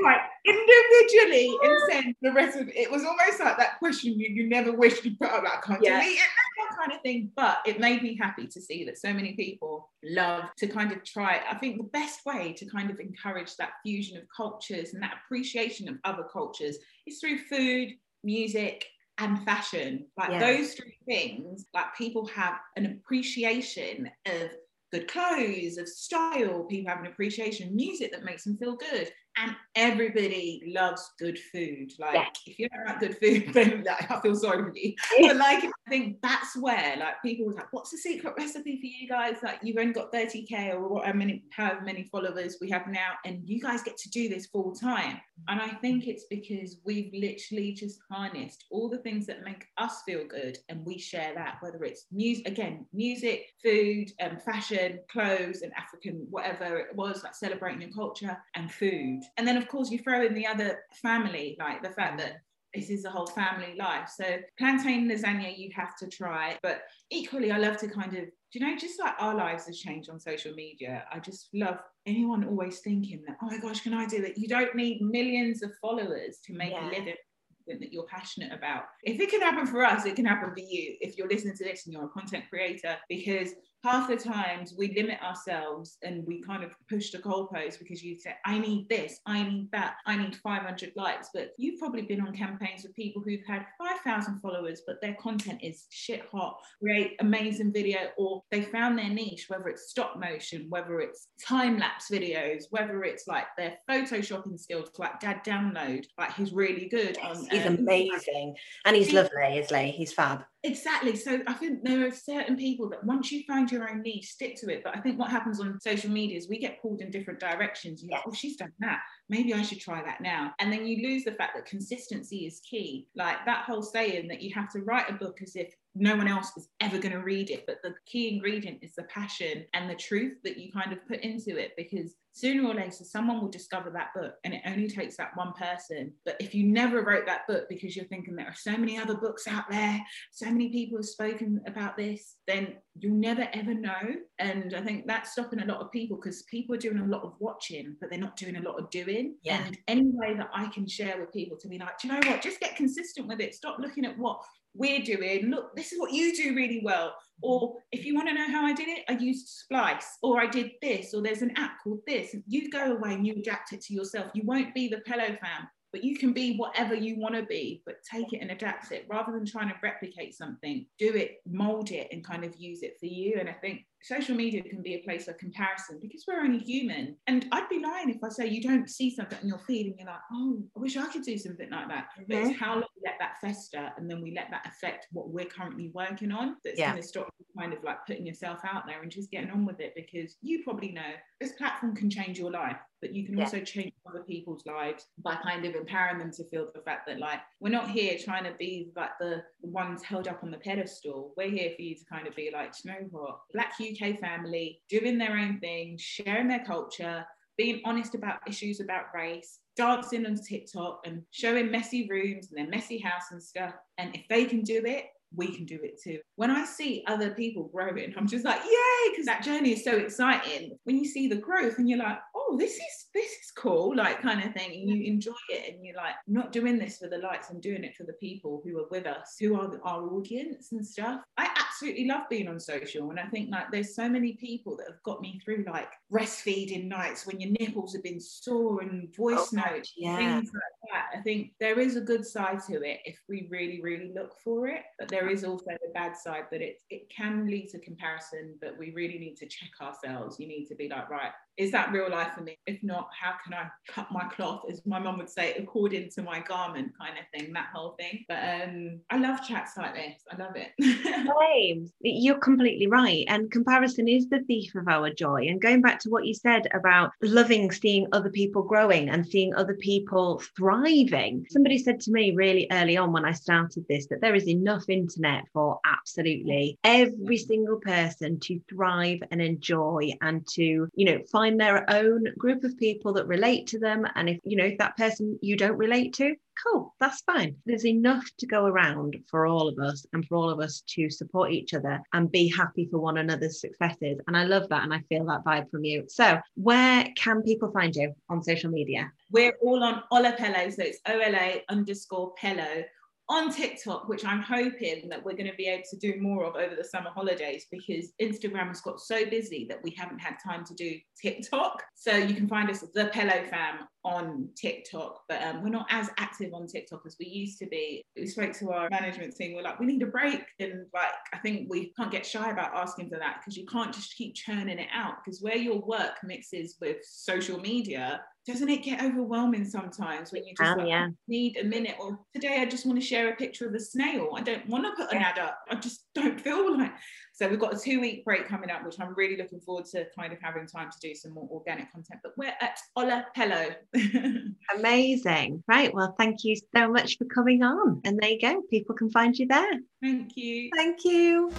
Like individually and send the rest of it. It was almost like that question you, you never wish you put up, like, can't yeah. delete it, that kind of thing. But it made me happy to see that so many people love to kind of try. I think the best way to kind of encourage that fusion of cultures and that appreciation of other cultures is through food, music, and fashion. Like yeah. those three things, like people have an appreciation of good clothes, of style, people have an appreciation, music that makes them feel good. And everybody loves good food. Like yeah. if you don't like good food, then like, I feel sorry for you. but like I think that's where like people were like, what's the secret recipe for you guys? Like you've only got 30k or what many how many followers we have now, and you guys get to do this full time. And I think it's because we've literally just harnessed all the things that make us feel good, and we share that, whether it's music, again, music, food, and um, fashion, clothes, and African whatever it was, like celebrating your culture and food. And then, of course, you throw in the other family, like the fact that this is a whole family life. So plantain lasagna, you have to try. But equally, I love to kind of, you know, just like our lives have changed on social media. I just love anyone always thinking that, oh my gosh, can I do that? You don't need millions of followers to make yeah. a living that you're passionate about. If it can happen for us, it can happen for you if you're listening to this and you're a content creator, because half the times we limit ourselves and we kind of push the goalpost because you say, I need this, I need that, I need 500 likes. But you've probably been on campaigns with people who've had 5,000 followers, but their content is shit hot, create amazing video, or they found their niche, whether it's stop motion, whether it's time lapse videos, whether it's like their photoshopping skills, like Dad Download, like he's really good. On, he's um, amazing. And he's lovely, isn't he? He's fab. Exactly. So I think there are certain people that once you find your own niche, stick to it. But I think what happens on social media is we get pulled in different directions. You're like, oh, she's done that. Maybe I should try that now. And then you lose the fact that consistency is key. Like that whole saying that you have to write a book as if no one else is ever going to read it. But the key ingredient is the passion and the truth that you kind of put into it because sooner or later someone will discover that book and it only takes that one person. But if you never wrote that book because you're thinking there are so many other books out there, so many people have spoken about this, then you'll never ever know. And I think that's stopping a lot of people because people are doing a lot of watching, but they're not doing a lot of doing. Yeah. And any way that I can share with people to be like, do you know what? Just get consistent with it. Stop looking at what we're doing. Look, this is what you do really well. Or if you want to know how I did it, I used Splice, or I did this, or there's an app called this. You go away and you adapt it to yourself. You won't be the Pelloe fam but you can be whatever you want to be, but take it and adapt it rather than trying to replicate something. Do it, mold it, and kind of use it for you. And I think social media can be a place of comparison because we're only human. And I'd be lying if I say you don't see something in your feed and you're like, oh, I wish I could do something like that. Mm-hmm. But it's mm-hmm. how long we let that fester and then we let that affect what we're currently working on that's yeah. going to stop you kind of like putting yourself out there and just getting on with it because you probably know this platform can change your life, but you can yeah. also change other people's lives by kind of empowering them to feel the fact that like we're not here trying to be like the, the ones held up on the pedestal. We're here for you to kind of be like, you know what, Black youth UK family doing their own thing, sharing their culture, being honest about issues about race, dancing on TikTok and showing messy rooms and their messy house and stuff. And if they can do it, we can do it too. When I see other people growing, I'm just like, yay, because that journey is so exciting. When you see the growth and you're like, oh, this is this is cool, like kind of thing, and you enjoy it, and you're like, not doing this for the likes, I'm doing it for the people who are with us, who are our audience and stuff. I absolutely love being on social, and I think like there's so many people that have got me through like breastfeeding nights when your nipples have been sore and voice oh, notes, yeah. things like that. I think there is a good side to it if we really, really look for it, but there is also the bad side that it it can lead to comparison, but we really need to check ourselves. You need to be like, right, is that real life for me? If not, how can I cut my cloth, as my mum would say, according to my garment, kind of thing, that whole thing. But um, I love chats like this. I love it. You're completely right. And comparison is the thief of our joy. And going back to what you said about loving seeing other people growing and seeing other people thriving, somebody said to me really early on when I started this that there is enough internet for absolutely every single person to thrive and enjoy and to, you know, find their own group of people that relate to them. And if, you know, if that person you don't relate to, cool, that's fine. There's enough to go around for all of us and for all of us to support each other and be happy for one another's successes. And I love that. And I feel that vibe from you. So, where can people find you on social media? We're all on Ola Pelloe. So it's OLA underscore Pelloe on TikTok, which I'm hoping that we're going to be able to do more of over the summer holidays because Instagram has got so busy that we haven't had time to do TikTok. So you can find us the Pelloe Fam on TikTok, but um, we're not as active on TikTok as we used to be. We spoke to our management team, we're like, we need a break. And like, I think we can't get shy about asking for that because you can't just keep churning it out because where your work mixes with social media, doesn't it get overwhelming sometimes when you just like, yeah. need a minute or today I just want to share a picture of a snail. I don't want to put an ad up. I just don't feel like so we've got a two week break coming up, which I'm really looking forward to kind of having time to do some more organic content. But we're at Ola Pelloe. Amazing. Right. Well, thank you so much for coming on. And there you go. People can find you there. Thank you. Thank you.